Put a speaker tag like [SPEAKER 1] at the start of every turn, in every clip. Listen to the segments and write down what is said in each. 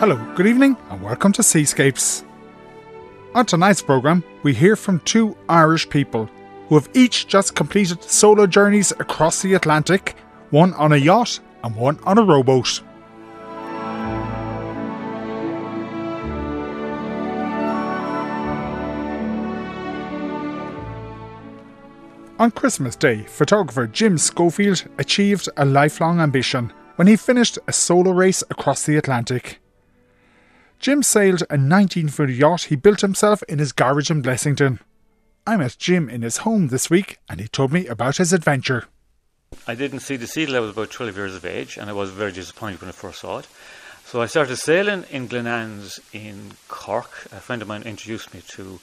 [SPEAKER 1] Hello, good evening, and welcome to Seascapes. On tonight's programme, we hear from two Irish people who have each just completed solo journeys across the Atlantic, one on a yacht and one on a rowboat. On Christmas Day, photographer Jim Schofield achieved a lifelong ambition when he finished a solo race across the Atlantic. Jim sailed a 19 foot yacht he built himself in his garage in Blessington. I met Jim in his home this week and he told me about his adventure.
[SPEAKER 2] I didn't see the sea till I was about 12 years of age and I was very disappointed when I first saw it. So I started sailing in Glenans in Cork. A friend of mine introduced me to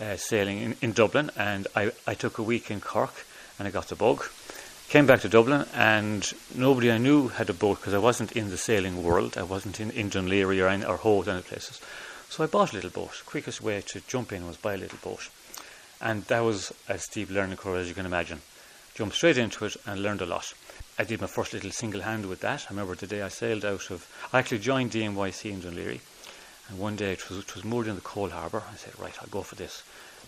[SPEAKER 2] uh, sailing in, in Dublin, and I, I took a week in Cork and I got the bug. Came back to Dublin, and nobody I knew had a boat because I wasn't in the sailing world. I wasn't in, in Laoghaire or, in, or Howth, any places. So I bought a little boat. Quickest way to jump in was buy a little boat. And that was a steep learning curve, as you can imagine. Jumped straight into it and learned a lot. I did my first little single hand with that. I remember the day I sailed out of. I actually joined DMYC in Laoghaire and one day it was, it was moored in the coal harbour. I said, right, I'll go for this.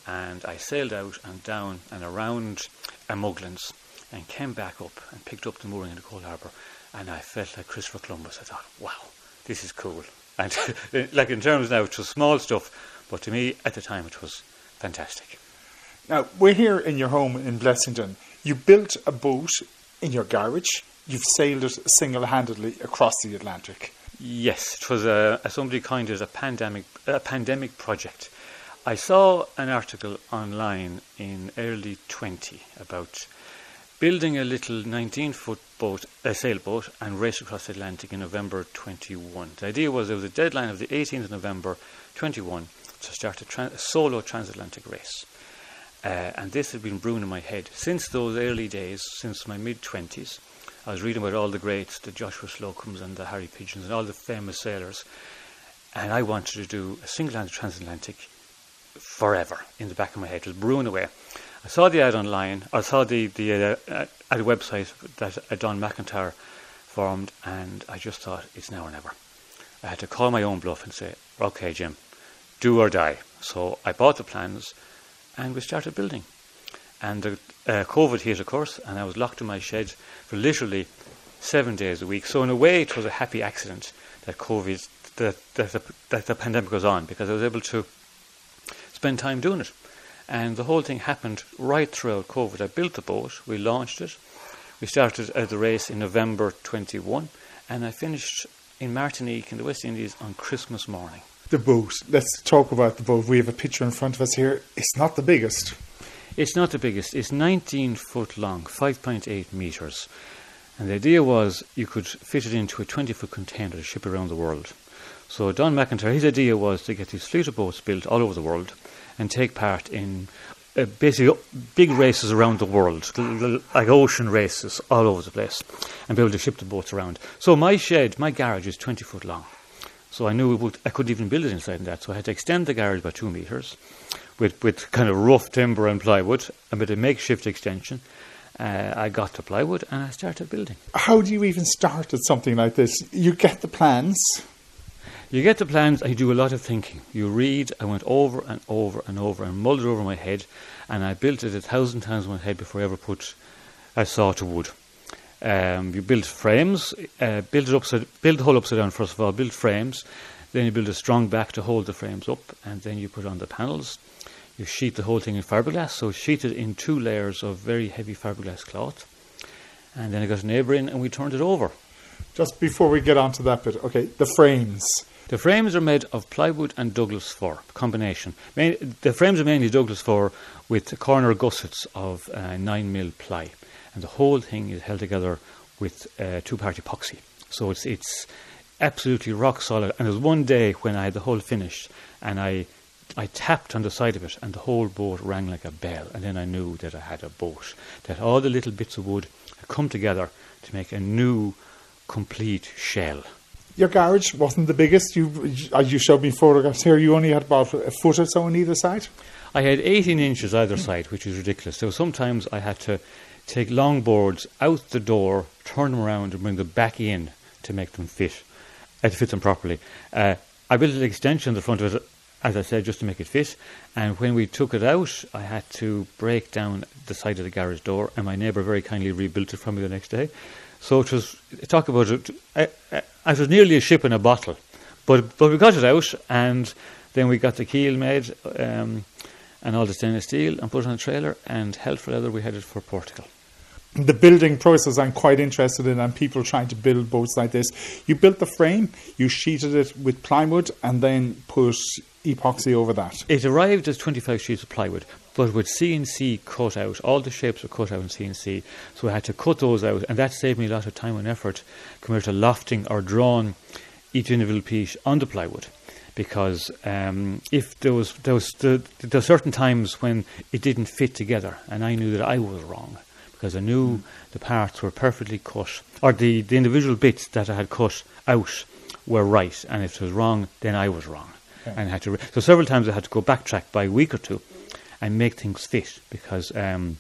[SPEAKER 2] And I sailed out and down and around Muglins and came back up and picked up the mooring in the Coal harbour. And I felt like Christopher Columbus. I thought, wow, this is cool. And like in terms now, it was small stuff, but to me at the time it was fantastic.
[SPEAKER 1] Now, we're here in your home in Blessington. You built a boat in your garage. You've sailed it single handedly across the Atlantic.
[SPEAKER 2] Yes, it was uh, a, a somebody coined it a pandemic a pandemic project. I saw an article online in early 20 about building a little 19 foot boat, a sailboat, and race across the Atlantic in November 21. The idea was there was a deadline of the 18th of November 21 to start a, a solo transatlantic race. Uh, and this had been brewing in my head since those early days, since my mid 20s. I was reading about all the greats, the Joshua Slocums and the Harry Pidgeons and all the famous sailors. And I wanted to do a single handed transatlantic forever in the back of my head. It was brewing away. I saw the ad online, I saw the, the uh, uh, ad website that uh, Don McIntyre formed, and I just thought, it's now or never. I had to call my own bluff and say, okay, Jim, do or die. So I bought the plans and we started building. And the uh, COVID hit, of course, and I was locked in my shed for literally seven days a week. So in a way, it was a happy accident that COVID, that, that, the, that the pandemic was on, because I was able to spend time doing it. And the whole thing happened right throughout COVID. I built the boat, we launched it, we started at the race in November 21, and I finished in Martinique in the West Indies on Christmas morning.
[SPEAKER 1] The boat. Let's talk about the boat. We have a picture in front of us here. It's not the biggest.
[SPEAKER 2] It's not the biggest. It's 19 foot long, 5.8 metres. And the idea was you could fit it into a 20 foot container to ship around the world. So Don McIntyre, his idea was to get these fleet of boats built all over the world and take part in uh, basically big races around the world, like ocean races all over the place, and be able to ship the boats around. So my shed, my garage is 20 foot long. So I knew would, I couldn't even build it inside that. So I had to extend the garage by two metres with, with kind of rough timber and plywood and with a makeshift extension. Uh, I got the plywood and I started building.
[SPEAKER 1] How do you even start at something like this? You get the plans.
[SPEAKER 2] You get the plans, I do a lot of thinking. You read, I went over and over and over and mulled it over my head, and I built it a thousand times in my head before I ever put a saw to wood. Um, you build frames, uh, build it upside, build the whole upside down first of all, build frames, then you build a strong back to hold the frames up, and then you put on the panels, you sheet the whole thing in fiberglass, so sheeted in two layers of very heavy fiberglass cloth. And then I got a neighbour in and we turned it over.
[SPEAKER 1] Just before we get on to that bit, okay, the frames.
[SPEAKER 2] The frames are made of plywood and Douglas fir combination. the frames are mainly Douglas fir with corner gussets of uh, 9 mil ply, and the whole thing is held together with uh, two part epoxy. So it's it's absolutely rock solid. And there's one day when I had the whole finished, and I I tapped on the side of it, and the whole boat rang like a bell. And then I knew that I had a boat, that all the little bits of wood had come together to make a new, complete shell.
[SPEAKER 1] Your garage wasn't the biggest. You, as you showed me photographs here, you only had about a foot or so on either side.
[SPEAKER 2] I had 18 inches either side, which is ridiculous. So sometimes I had to take long boards out the door, turn them around, and bring them back in to make them fit. Had to fit them properly. Uh, I built an extension in the front of it, as I said, just to make it fit. And when we took it out, I had to break down the side of the garage door, and my neighbour very kindly rebuilt it for me the next day. So it was talk about it. I, I was nearly a ship in a bottle, but but we got it out, and then we got the keel made. Um, and all the stainless steel and put it on a trailer and held for leather we headed for Portugal
[SPEAKER 1] the building process I'm quite interested in, and people trying to build boats like this. You built the frame, you sheeted it with plywood, and then put epoxy over that.
[SPEAKER 2] It arrived as 25 sheets of plywood, but with CNC cut out, all the shapes were cut out in CNC, so I had to cut those out, and that saved me a lot of time and effort compared to lofting or drawing each individual piece on the plywood. Because um, if there was there was the, there were certain times when it didn't fit together, and I knew that I was wrong because I knew the parts were perfectly cut, or the, the individual bits that I had cut out were right, and if it was wrong, then I was wrong. Okay. And had to re- so several times I had to go backtrack by a week or two and make things fit because um,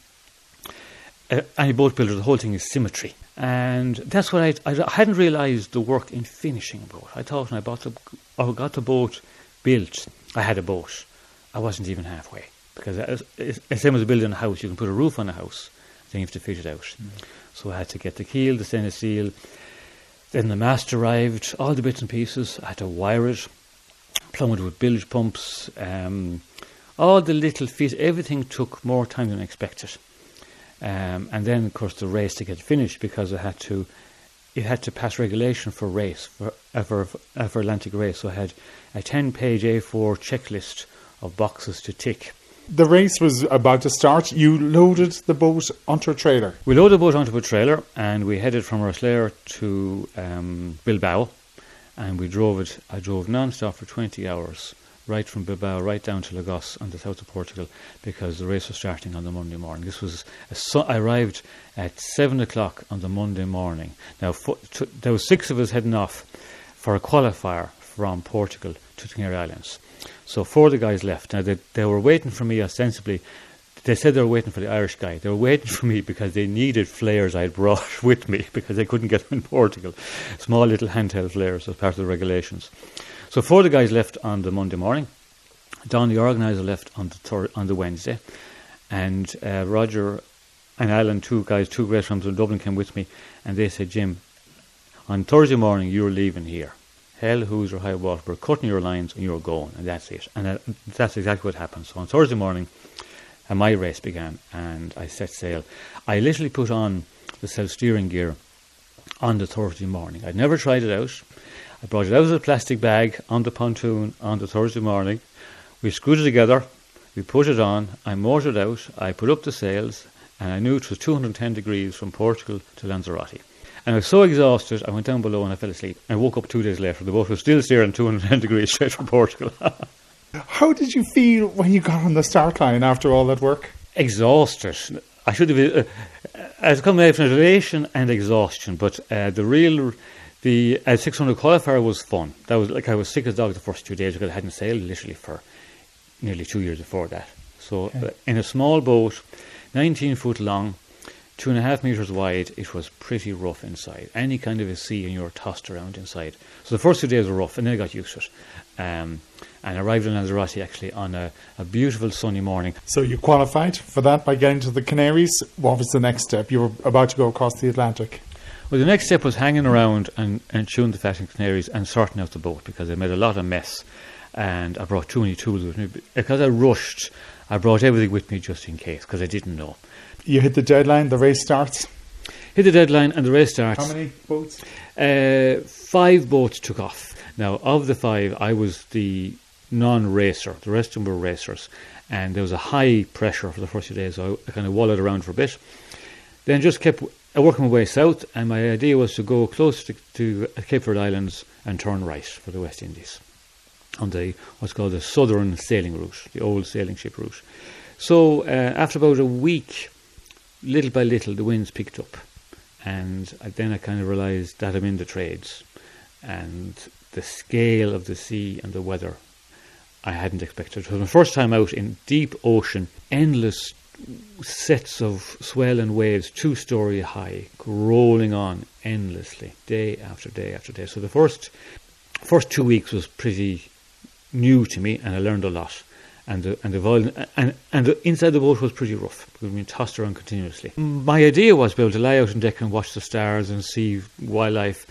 [SPEAKER 2] uh, any boat builder, the whole thing is symmetry. And that's what I, I hadn't realised the work in finishing a boat. I thought when I bought the, or got the boat built, I had a boat. I wasn't even halfway because it's the same as building a house. You can put a roof on a house, then you have to fit it out. Mm. So I had to get the keel, the stainless steel. Then the mast arrived, all the bits and pieces. I had to wire it, plumb it with bilge pumps. Um, all the little feet, everything took more time than expected. Um, and then, of course, the race to get finished because I had to, it had to pass regulation for race for uh, for, uh, for Atlantic race. So I had a ten-page A4 checklist of boxes to tick
[SPEAKER 1] the race was about to start. You loaded the boat onto a trailer.
[SPEAKER 2] We loaded the boat onto a trailer and we headed from Rosslare to um, Bilbao and we drove it. I drove non-stop for 20 hours, right from Bilbao right down to Lagos on the south of Portugal because the race was starting on the Monday morning. This was su- I arrived at seven o'clock on the Monday morning. Now fo- t- there were six of us heading off for a qualifier from Portugal to the Canary Islands. So four of the guys left. Now they, they were waiting for me ostensibly. They said they were waiting for the Irish guy. They were waiting for me because they needed flares I had brought with me because they couldn't get them in Portugal. Small little handheld flares as part of the regulations. So four of the guys left on the Monday morning. Don, the organizer, left on the thir- on the Wednesday, and uh, Roger and Alan, two guys, two guys from Dublin, came with me, and they said, Jim, on Thursday morning you're leaving here hell, who's or high water, we're cutting your lines and you're going, and that's it. And uh, that's exactly what happened. So on Thursday morning, uh, my race began, and I set sail. I literally put on the self steering gear on the Thursday morning. I'd never tried it out. I brought it out of the plastic bag on the pontoon on the Thursday morning. We screwed it together, we put it on, I motored out, I put up the sails, and I knew it was 210 degrees from Portugal to Lanzarote. And I was so exhausted, I went down below and I fell asleep. I woke up two days later. The boat was still steering 210 degrees straight from Portugal.
[SPEAKER 1] How did you feel when you got on the start line after all that work?
[SPEAKER 2] Exhausted. I should have been, uh, as a combination of elation and exhaustion, but uh, the real, the uh, 600 qualifier was fun. That was like I was sick as a dog the first two days because I hadn't sailed literally for nearly two years before that. So okay. uh, in a small boat, 19 foot long, two and a half metres wide, it was pretty rough inside. Any kind of a sea and you were tossed around inside. So the first two days were rough and then I got used to it. Um, and arrived in Lanzarote actually on a, a, beautiful sunny morning.
[SPEAKER 1] So you qualified for that by getting to the Canaries. What was the next step? You were about to go across the Atlantic.
[SPEAKER 2] Well, the next step was hanging around and, and chewing the fat in Canaries and sorting out the boat because I made a lot of mess and I brought too many tools with me. Because I rushed, I brought everything with me just in case because I didn't know
[SPEAKER 1] you hit the deadline, the race starts.
[SPEAKER 2] Hit the deadline and the race starts.
[SPEAKER 1] How many boats?
[SPEAKER 2] Uh, five boats took off. Now, of the five, I was the non-racer. The rest of them were racers, and there was a high pressure for the first few days. So I kind of wallowed around for a bit. Then just kept working my way south, and my idea was to go close to, to Cape Verde Islands and turn right for the West Indies on the what's called the southern sailing route, the old sailing ship route. So uh, after about a week little by little, the winds picked up, and then I kind of realised that I'm in the trades, and the scale of the sea and the weather I hadn't expected. It was my first time out in deep ocean, endless sets of swell and waves, two story high, rolling on endlessly, day after day after day. So the first first two weeks was pretty new to me, and I learned a lot. And the and the violin, and and the, inside the boat was pretty rough. We were being tossed around continuously. My idea was to be able to lie out on deck and watch the stars and see wildlife.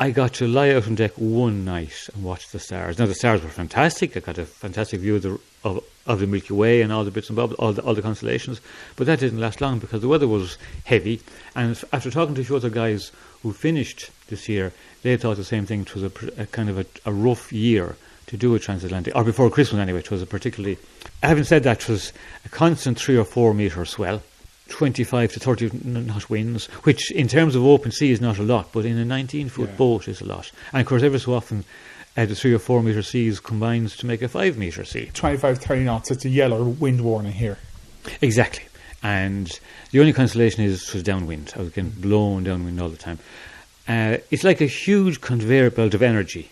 [SPEAKER 2] I got to lie out on deck one night and watch the stars. Now the stars were fantastic. I got a fantastic view of the of, of the Milky Way and all the bits and bobs, all the, all the constellations. But that didn't last long because the weather was heavy. And after talking to a few other guys who finished this year, they thought the same thing. It was a, a kind of a, a, rough year to do a transatlantic, or before Christmas anyway. It was a particularly. Having said that, it was a constant three or four metre swell. 25 to 30 knot winds, which in terms of open sea is not a lot, but in a 19 foot yeah. boat is a lot. And of course, every so often uh, the three or four metre seas combines to make a five metre sea.
[SPEAKER 1] 25, 30 knots, it's a yellow wind warning here.
[SPEAKER 2] Exactly. And the only consolation is was downwind. I was getting blown downwind all the time. Uh, it's like a huge conveyor belt of energy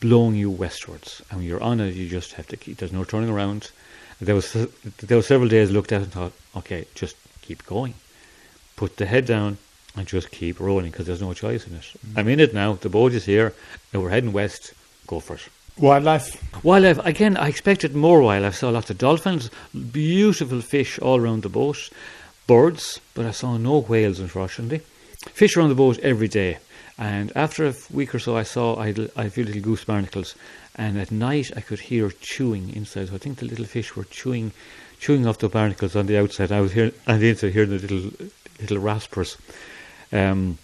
[SPEAKER 2] blowing you westwards. And when you're on it, you just have to keep, there's no turning around. There was, there were several days I looked at and thought, okay, just keep going. Put the head down and just keep rolling because there's no choice in it. Mm. I'm in it now. The boat is here. And we're heading west. Go for it.
[SPEAKER 1] Wildlife?
[SPEAKER 2] Wildlife, again, I expected more wildlife. I saw lots of dolphins, beautiful fish all around the boat, birds, but I saw no whales, unfortunately. Fish around the boat every day. And after a week or so, I saw I I had a few little goose barnacles, and at night I could hear chewing inside. So I think the little fish were chewing, chewing off the barnacles on the outside. I was here on the inside hearing the little little raspers. Um,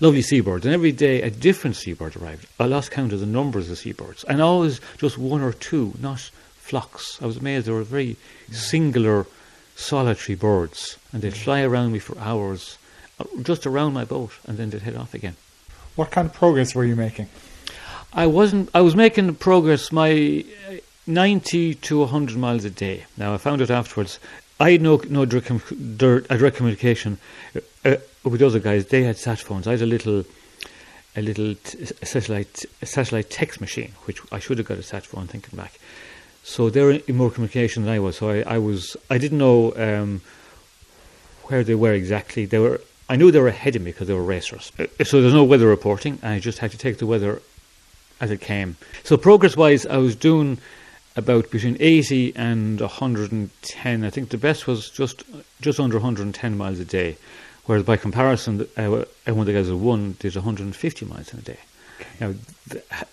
[SPEAKER 2] lovely seabirds, and every day a different seabird arrived. I lost count of the numbers of seabirds, and always just one or two, not flocks. I was amazed they were very singular, solitary birds, and they'd fly around me for hours, uh, just around my boat, and then they'd head off again.
[SPEAKER 1] What kind of progress were you making?
[SPEAKER 2] I wasn't. I was making progress. My uh, ninety to hundred miles a day. Now I found out afterwards. I had no no direct, direct communication uh, with other guys. They had sat phones. I had a little a little satellite a satellite text machine, which I should have got a sat phone. Thinking back, so they were in more communication than I was. So I, I was I didn't know um, where they were exactly. They were I knew they were ahead of me because they were racers. Uh, so there's no weather reporting. I just had to take the weather as it came. So progress wise, I was doing about between 80 and 110. I think the best was just just under 110 miles a day, whereas by comparison, uh, one of the guys who won did 150 miles in a day. Now,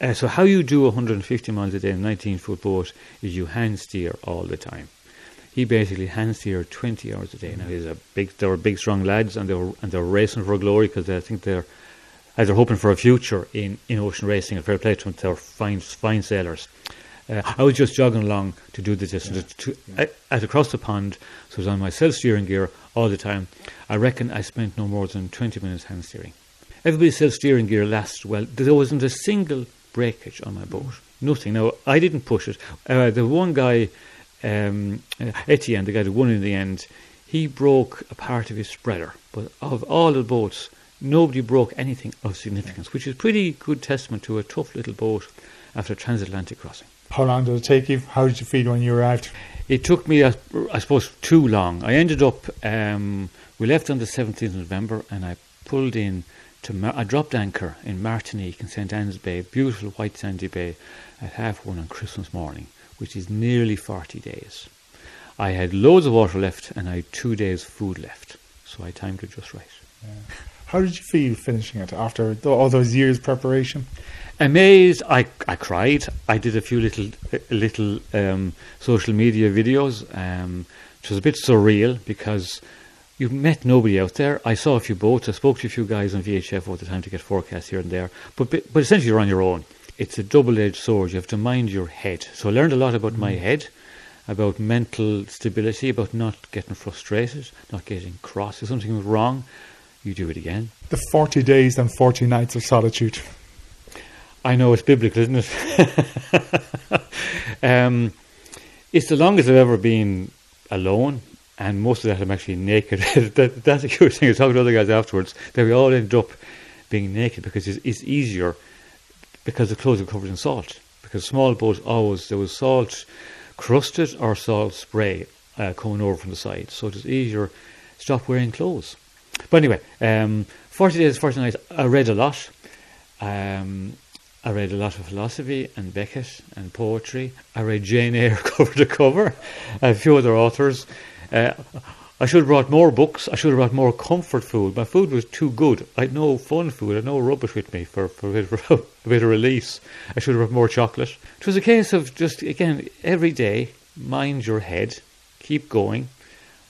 [SPEAKER 2] uh, so how you do 150 miles a day in a 19 foot boat is you hand steer all the time. He basically hand steered 20 hours a day. Now he's a big. They were big, strong lads, and they were and they were racing for glory because I think they're. As they're hoping for a future in, in ocean racing, a fair play to them, they're fine, fine sailors. Uh, I was just jogging along to do the distance yeah. to, yeah. at across the pond, so I was on my self steering gear all the time. I reckon I spent no more than 20 minutes hand steering. Everybody's self steering gear lasts well. There wasn't a single breakage on my boat. Nothing. Now, I didn't push it. Uh, the one guy, um, uh, Etienne, the guy who won in the end, he broke a part of his spreader. But of all the boats, nobody broke anything of significance, which is pretty good testament to a tough little boat after a transatlantic crossing.
[SPEAKER 1] How long did it take you? How did you feel when you arrived?
[SPEAKER 2] It took me, I, I suppose, too long. I ended up, um, we left on the 17th of November and I pulled in to, Mar- I dropped anchor in Martinique in St. Anne's Bay, beautiful white sandy bay, at half one on Christmas morning, which is nearly 40 days. I had loads of water left and I had two days' food left, so I timed it just right.
[SPEAKER 1] Yeah. How did you feel finishing it after all those years' preparation?
[SPEAKER 2] amazed. I, I cried. I did a few little little um, social media videos, um, which was a bit surreal because you met nobody out there. I saw a few boats. I spoke to a few guys on VHF all the time to get forecasts here and there. But but essentially, you're on your own. It's a double-edged sword. You have to mind your head. So I learned a lot about mm. my head, about mental stability, about not getting frustrated, not getting cross. If something was wrong, you do it again.
[SPEAKER 1] The 40 days and 40 nights of solitude.
[SPEAKER 2] I know it's biblical, isn't it? um, it's the longest I've ever been alone, and most of that I'm actually naked. that, that's a curious thing. I was talking to other guys afterwards that we all ended up being naked because it's, it's easier because the clothes are covered in salt. Because small boats always there was salt crusted or salt spray uh, coming over from the side, so it was easier. Stop wearing clothes. But anyway, um, forty days, forty nights. I read a lot. Um, I read a lot of philosophy and Beckett and poetry. I read Jane Eyre cover to cover, a few other authors. Uh, I should have brought more books. I should have brought more comfort food. My food was too good. I had no fun food. I had no rubbish with me for, for, a, bit of, a bit of release. I should have brought more chocolate. It was a case of just, again, every day, mind your head, keep going,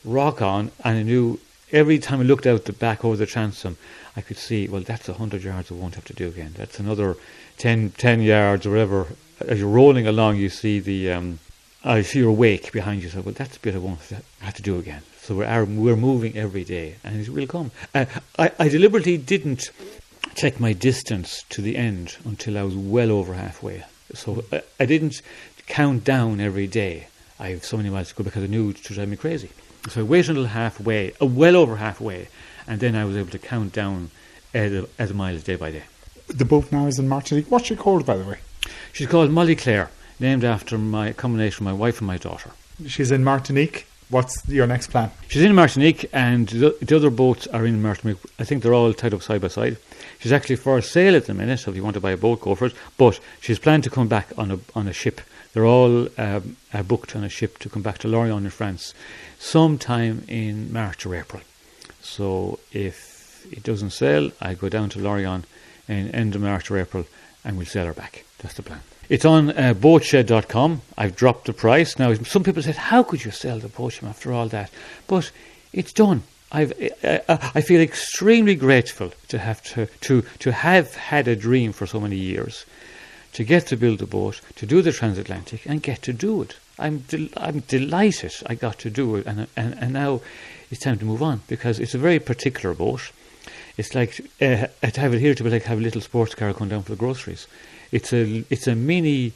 [SPEAKER 2] rock on. And I knew every time I looked out the back over the transom, I could see, well, that's 100 yards I won't have to do again. That's another 10, 10 yards or whatever. As you're rolling along, you see the, um, I see your wake behind you. So, well, that's a bit I won't have to do again. So we're, we're moving every day, and it will come. Uh, I, I deliberately didn't check my distance to the end until I was well over halfway. So I, I didn't count down every day. I have so many miles to go because I knew it would drive me crazy. So I waited until halfway, uh, well over halfway, and then I was able to count down as a, as a miles day by day.
[SPEAKER 1] The boat now is in Martinique. What's she called, by the way?
[SPEAKER 2] She's called Molly Claire, named after my combination of my wife and my daughter.
[SPEAKER 1] She's in Martinique. What's your next plan?
[SPEAKER 2] She's in Martinique, and the, the, other boats are in Martinique. I think they're all tied up side by side. She's actually for sale at the minute, so if you want to buy a boat, go for it. But she's planned to come back on a on a ship. They're all um, uh, booked on a ship to come back to Lorient in France, sometime in March or April. So if it doesn't sell, I go down to Lorient in end of March or April, and we'll sell her back. That's the plan. It's on uh, boatshed.com. I've dropped the price. Now, some people said, How could you sell the boat after all that? But it's done. I've, uh, I feel extremely grateful to have to, to, to have had a dream for so many years, to get to build a boat, to do the transatlantic, and get to do it. I'm del- I'm delighted I got to do it, and, and and now it's time to move on because it's a very particular boat. It's like uh, to have it here to be like have a little sports car going down for the groceries. It's a it's a mini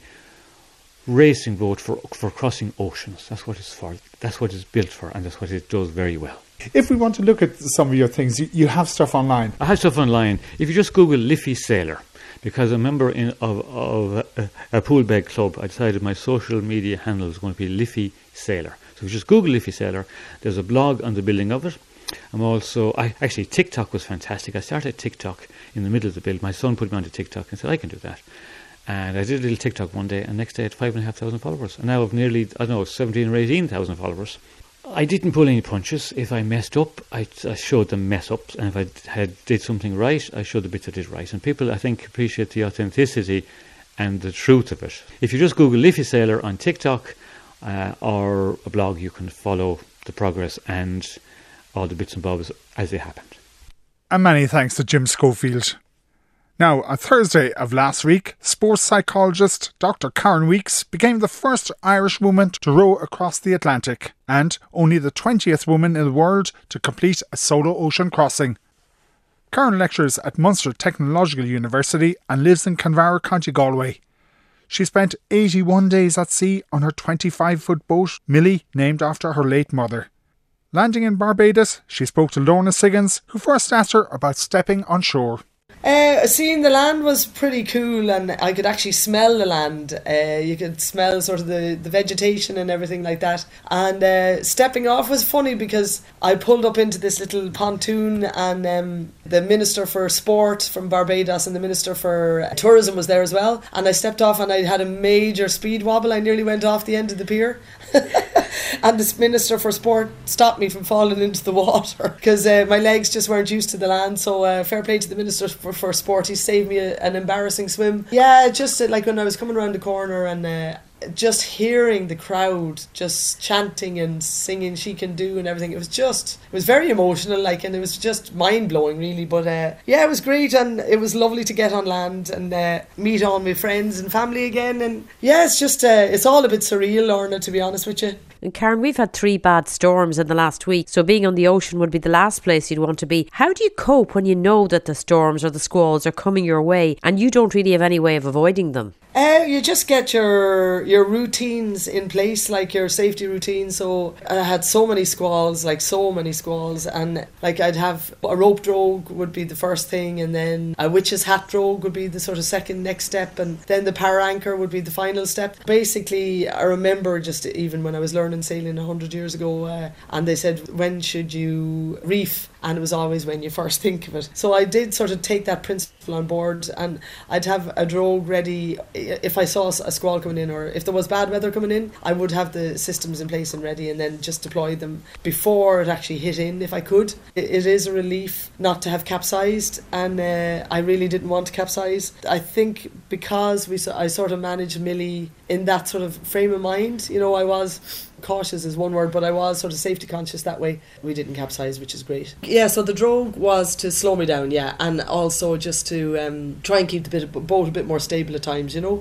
[SPEAKER 2] racing boat for for crossing oceans. That's what it's for. That's what it's built for, and that's what it does very well.
[SPEAKER 1] If we want to look at some of your things, you, you have stuff online.
[SPEAKER 2] I have stuff online. If you just Google Liffey Sailor, because a member in, of, of a, a Poolbeg club, I decided my social media handle is going to be Liffey Sailor. So if you just Google Liffey Sailor, there's a blog on the building of it. I'm also, I actually TikTok was fantastic. I started TikTok in the middle of the build. My son put me onto TikTok and said I can do that. And I did a little TikTok one day, and next day I had five and a half thousand followers. And now I've nearly, I don't know, 17 or 18,000 followers. I didn't pull any punches. If I messed up, I, I, showed them mess ups, and if I had did something right, I showed the bits I did right. And people, I think, appreciate the authenticity and the truth of it. If you just Google Liffey Sailor on TikTok uh, or a blog, you can follow the progress and all the bits and bobs as they happened.
[SPEAKER 1] And many thanks to Jim Schofield. Now, on Thursday of last week, sports psychologist Dr. Karen Weekes became the first Irish woman to row across the Atlantic and only the 20th woman in the world to complete a solo ocean crossing. Karen lectures at Munster Technological University and lives in Kinvara, County Galway. She spent 81 days at sea on her 25 foot boat, Millie, named after her late mother. Landing in Barbados, she spoke to Lorna Siggins, who first asked her about stepping on shore.
[SPEAKER 3] Uh, seeing the land was pretty cool, and I could actually smell the land. Uh, you could smell sort of the, the vegetation and everything like that. And uh, stepping off was funny because I pulled up into this little pontoon, and um, the Minister for Sport from Barbados and the Minister for Tourism was there as well. And I stepped off, and I had a major speed wobble. I nearly went off the end of the pier. and the Minister for Sport stopped me from falling into the water because uh, my legs just weren't used to the land. So uh, fair play to the Minister for, for Sport. He saved me a, an embarrassing swim. Yeah, just uh, like when I was coming around the corner and uh, just hearing the crowd just chanting and singing she can do and everything it was just it was very emotional like and it was just mind-blowing really but uh, yeah it was great and it was lovely to get on land and uh, meet all my friends and family again and yeah it's just uh, it's all a bit surreal Lorna to be honest with you
[SPEAKER 4] and Karen, we've had three bad storms in the last week, so being on the ocean would be the last place you'd want to be. How do you cope when you know that the storms or the squalls are coming your way and you don't really have any way of avoiding them?
[SPEAKER 3] Uh, you just get your your routines in place, like your safety routines. So I had so many squalls, like so many squalls, and like I'd have a rope drogue would be the first thing, and then a witch's hat drogue would be the sort of second next step, and then the para anchor would be the final step. Basically, I remember just even when I was learning sailing hundred years ago, uh, and they said when should you reef, and it was always when you first think of it. So I did sort of take that principle on board, and I'd have a drogue ready if I saw a squall coming in or if there was bad weather coming in, I would have the systems in place and ready and then just deploy them before it actually hit in if I could. it, it is a relief not to have capsized and uh, I really didn't want to capsize. I think because we I sort of managed Millie in that sort of frame of mind, you know, I was cautious is one word, but I was sort of safety conscious that way. We didn't capsize, which is great. Yeah, so the drogue was to slow me down, yeah, and also just to um, try and keep the boat a bit more stable at times, you know.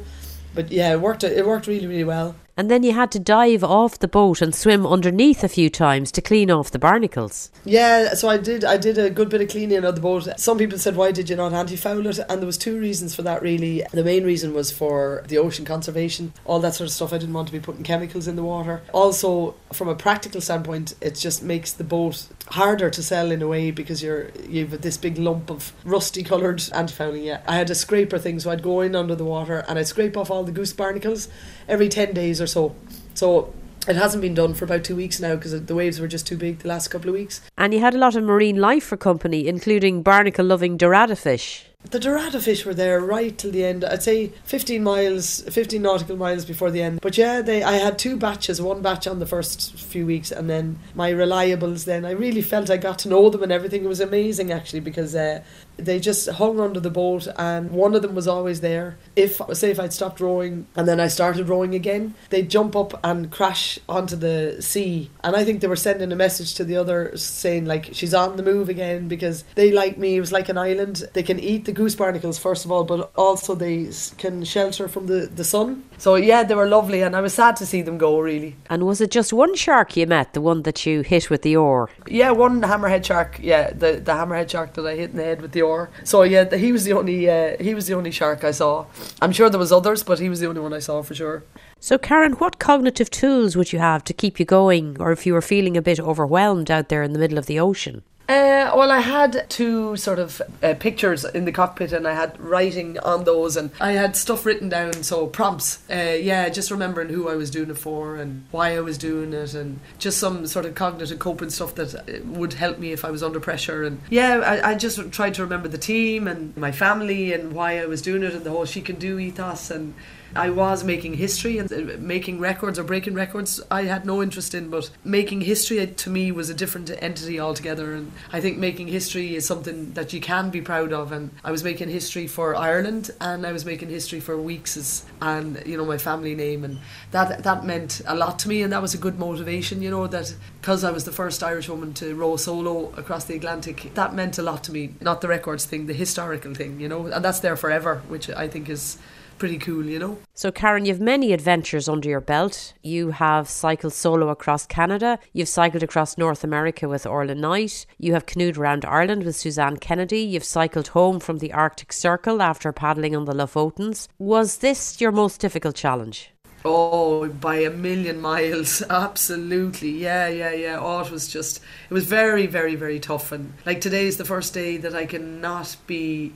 [SPEAKER 3] But yeah, it worked. It worked really, really well
[SPEAKER 4] and then you had to dive off the boat and swim underneath a few times to clean off the barnacles.
[SPEAKER 3] Yeah, so I did. I did a good bit of cleaning of the boat. Some people said, "Why did you not anti-foul it?" And there was two reasons for that. Really, the main reason was for the ocean conservation, all that sort of stuff. I didn't want to be putting chemicals in the water. Also, from a practical standpoint, it just makes the boat harder to sell in a way because you're you've this big lump of rusty coloured anti-fouling. Yeah, I had a scraper thing, so I'd go in under the water and I'd scrape off all the goose barnacles every ten days or so. So it hasn't been done for about two weeks now because the waves were just too big the last couple of weeks.
[SPEAKER 4] And you had a lot of marine life for company, including barnacle loving dorada fish.
[SPEAKER 3] The dorada fish were there right till the end. I'd say 15 miles, 15 nautical miles before the end. But yeah, they I had two batches, one batch on the first few weeks and then my reliables then. I really felt I got to know them and everything. It was amazing actually because uh, they just hung under the boat and one of them was always there. If say if I'd stopped rowing and then I started rowing again, they'd jump up and crash onto the sea. And I think they were sending a message to the other saying like she's on the move again because they like me. It was like an island. They can eat the goose barnacles first of all, but also they can shelter from the, the sun. So yeah, they were lovely and I was sad to see them go really.
[SPEAKER 4] And was it just one shark you met, the one that you hit with the oar?
[SPEAKER 3] Yeah, one hammerhead shark. Yeah, the, the hammerhead shark that I hit in the head with the oar. So yeah, he was the only uh, he was the only shark I saw. I'm sure there was others, but he was the only one I saw for sure.
[SPEAKER 4] So Karen, what cognitive tools would you have to keep you going, or if you were feeling a bit overwhelmed out there in the middle of the ocean?
[SPEAKER 3] Uh, well, I had two sort of uh, pictures in the cockpit, and I had writing on those, and I had stuff written down, so prompts. Uh, yeah, just remembering who I was doing it for and why I was doing it, and just some sort of cognitive coping stuff that uh, would help me if I was under pressure. And yeah, I, I just tried to remember the team and my family and why I was doing it, and the whole she can do ethos and I was making history and uh, making records or breaking records I had no interest in, but making history uh, to me was a different entity altogether. And I think making history is something that you can be proud of. And I was making history for Ireland and I was making history for Weekes's and, you know, my family name. And that, that meant a lot to me and that was a good motivation, you know, that because I was the first Irish woman to row solo across the Atlantic, that meant a lot to me. Not the records thing, the historical thing, you know, and that's there forever, which I think is pretty cool, you know.
[SPEAKER 4] So, Karen, you've many adventures under your belt. You have cycled solo across Canada. You've cycled across North America with Orla Knight. You have canoed around Ireland with Suzanne Kennedy. You've cycled home from the Arctic Circle after paddling on the Lofotens. Was this your most difficult challenge?
[SPEAKER 3] Oh, by a million miles. Absolutely. Yeah, yeah, yeah. Oh, it was just, it was very, very, very tough. And like today is the first day that I cannot be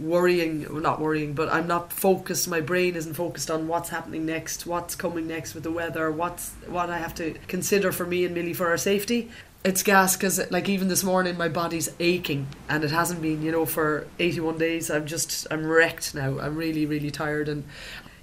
[SPEAKER 3] worrying not worrying but i'm not focused. My brain isn't focused on what's happening next what's coming next with the weather what's what i have to consider for me and millie for our safety. It's gas because like even this morning my body's aching and it hasn't been you know for 81 days. I'm just i'm wrecked now. I'm really really tired and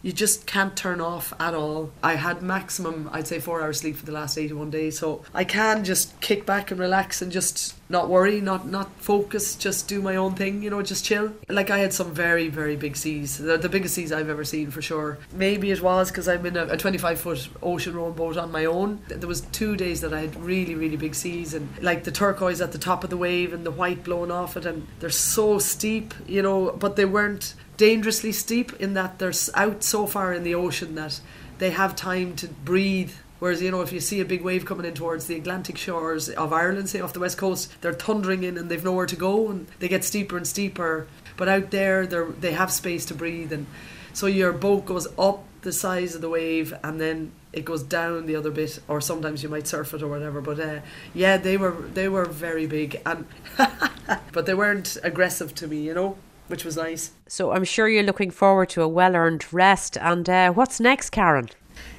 [SPEAKER 3] you just can't turn off at all. I had maximum, I'd say, four hours sleep for the last 81 days, so I can just kick back and relax and just not worry, not not focus, just do my own thing, you know, just chill. Like I had some very very big seas, the, the biggest seas I've ever seen for sure. Maybe it was because I'm in a, a 25 foot ocean rowing boat on my own. There was two days that I had really really big seas and like the turquoise at the top of the wave and the white blowing off it, and they're so steep, you know, but they weren't dangerously steep in that they're out so far in the ocean that they have time to breathe. Whereas, you know, if you see a big wave coming in towards the Atlantic shores of Ireland, say off the west coast, they're thundering in and they've nowhere to go and they get steeper and steeper. But out there, they they have space to breathe and So your boat goes up the size of the wave and then it goes down the other bit or sometimes you might surf it or whatever but uh, yeah they were they were very big and but they weren't aggressive to me you know which was nice.
[SPEAKER 4] So i'm sure you're looking forward to a well-earned rest. And uh, what's next karen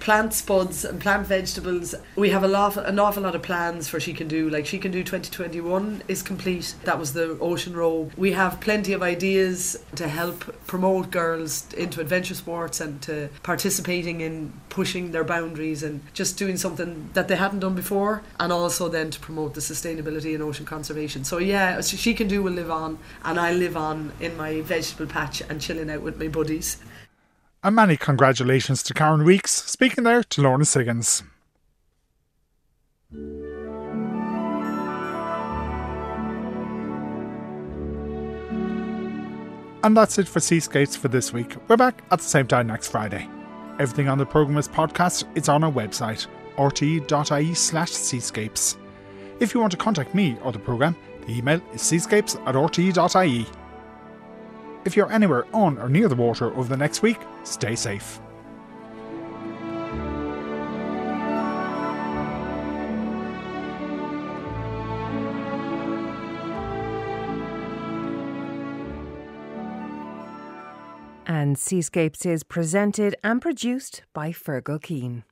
[SPEAKER 3] plant spuds and plant vegetables. We have a lot, an awful lot of plans for she can do. Like she can do 2021 is complete. That was the ocean row. We have plenty of ideas to help promote girls into adventure sports and to participating in pushing their boundaries and just doing something that they hadn't done before, and also then to promote the sustainability and ocean conservation. So yeah, she can do will live on, and I live on in my vegetable patch and chilling out with my buddies.
[SPEAKER 1] And many congratulations to Karen Weekes, speaking there to Lorna Siggins. And that's it for Seascapes for this week. We're back at the same time next Friday. Everything on the programme is podcast. It's on our website, rte.ie slash seascapes. If you want to contact me or the programme, the email is seascapes at rte.ie. If you're anywhere on or near the water over the next week, stay safe.
[SPEAKER 5] And Seascapes is presented and produced by Fergal Keane.